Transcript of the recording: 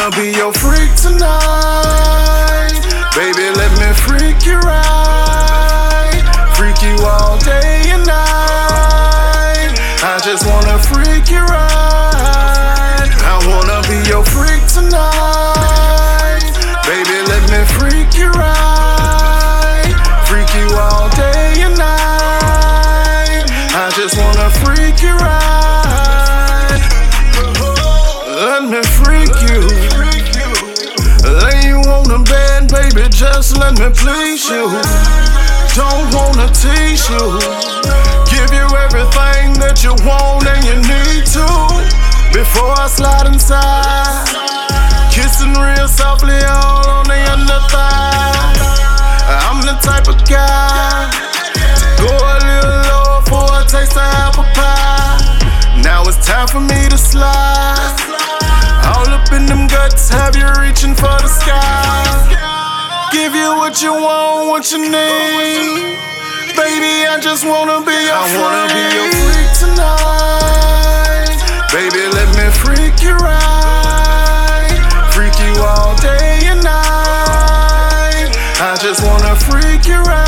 wanna be your freak tonight. Baby, let me freak you right. Freak you all day and night. I just wanna freak you right. I wanna be your freak tonight. Baby, let me freak you right. Freak you all day baby, just let me please you. Don't wanna tease you. Give you everything that you want and you need to. Before I slide inside, kissing real softly all on the under thigh. I'm the type of guy to go a little lower for a taste of apple pie. Now it's time for me to slide. All up in them guts, have you reaching for the sky? Give you what you want, what you need. Baby, I just wanna be your I wanna be your freak tonight. Baby, let me freak you right. Freak you all day and night. I just wanna freak you right.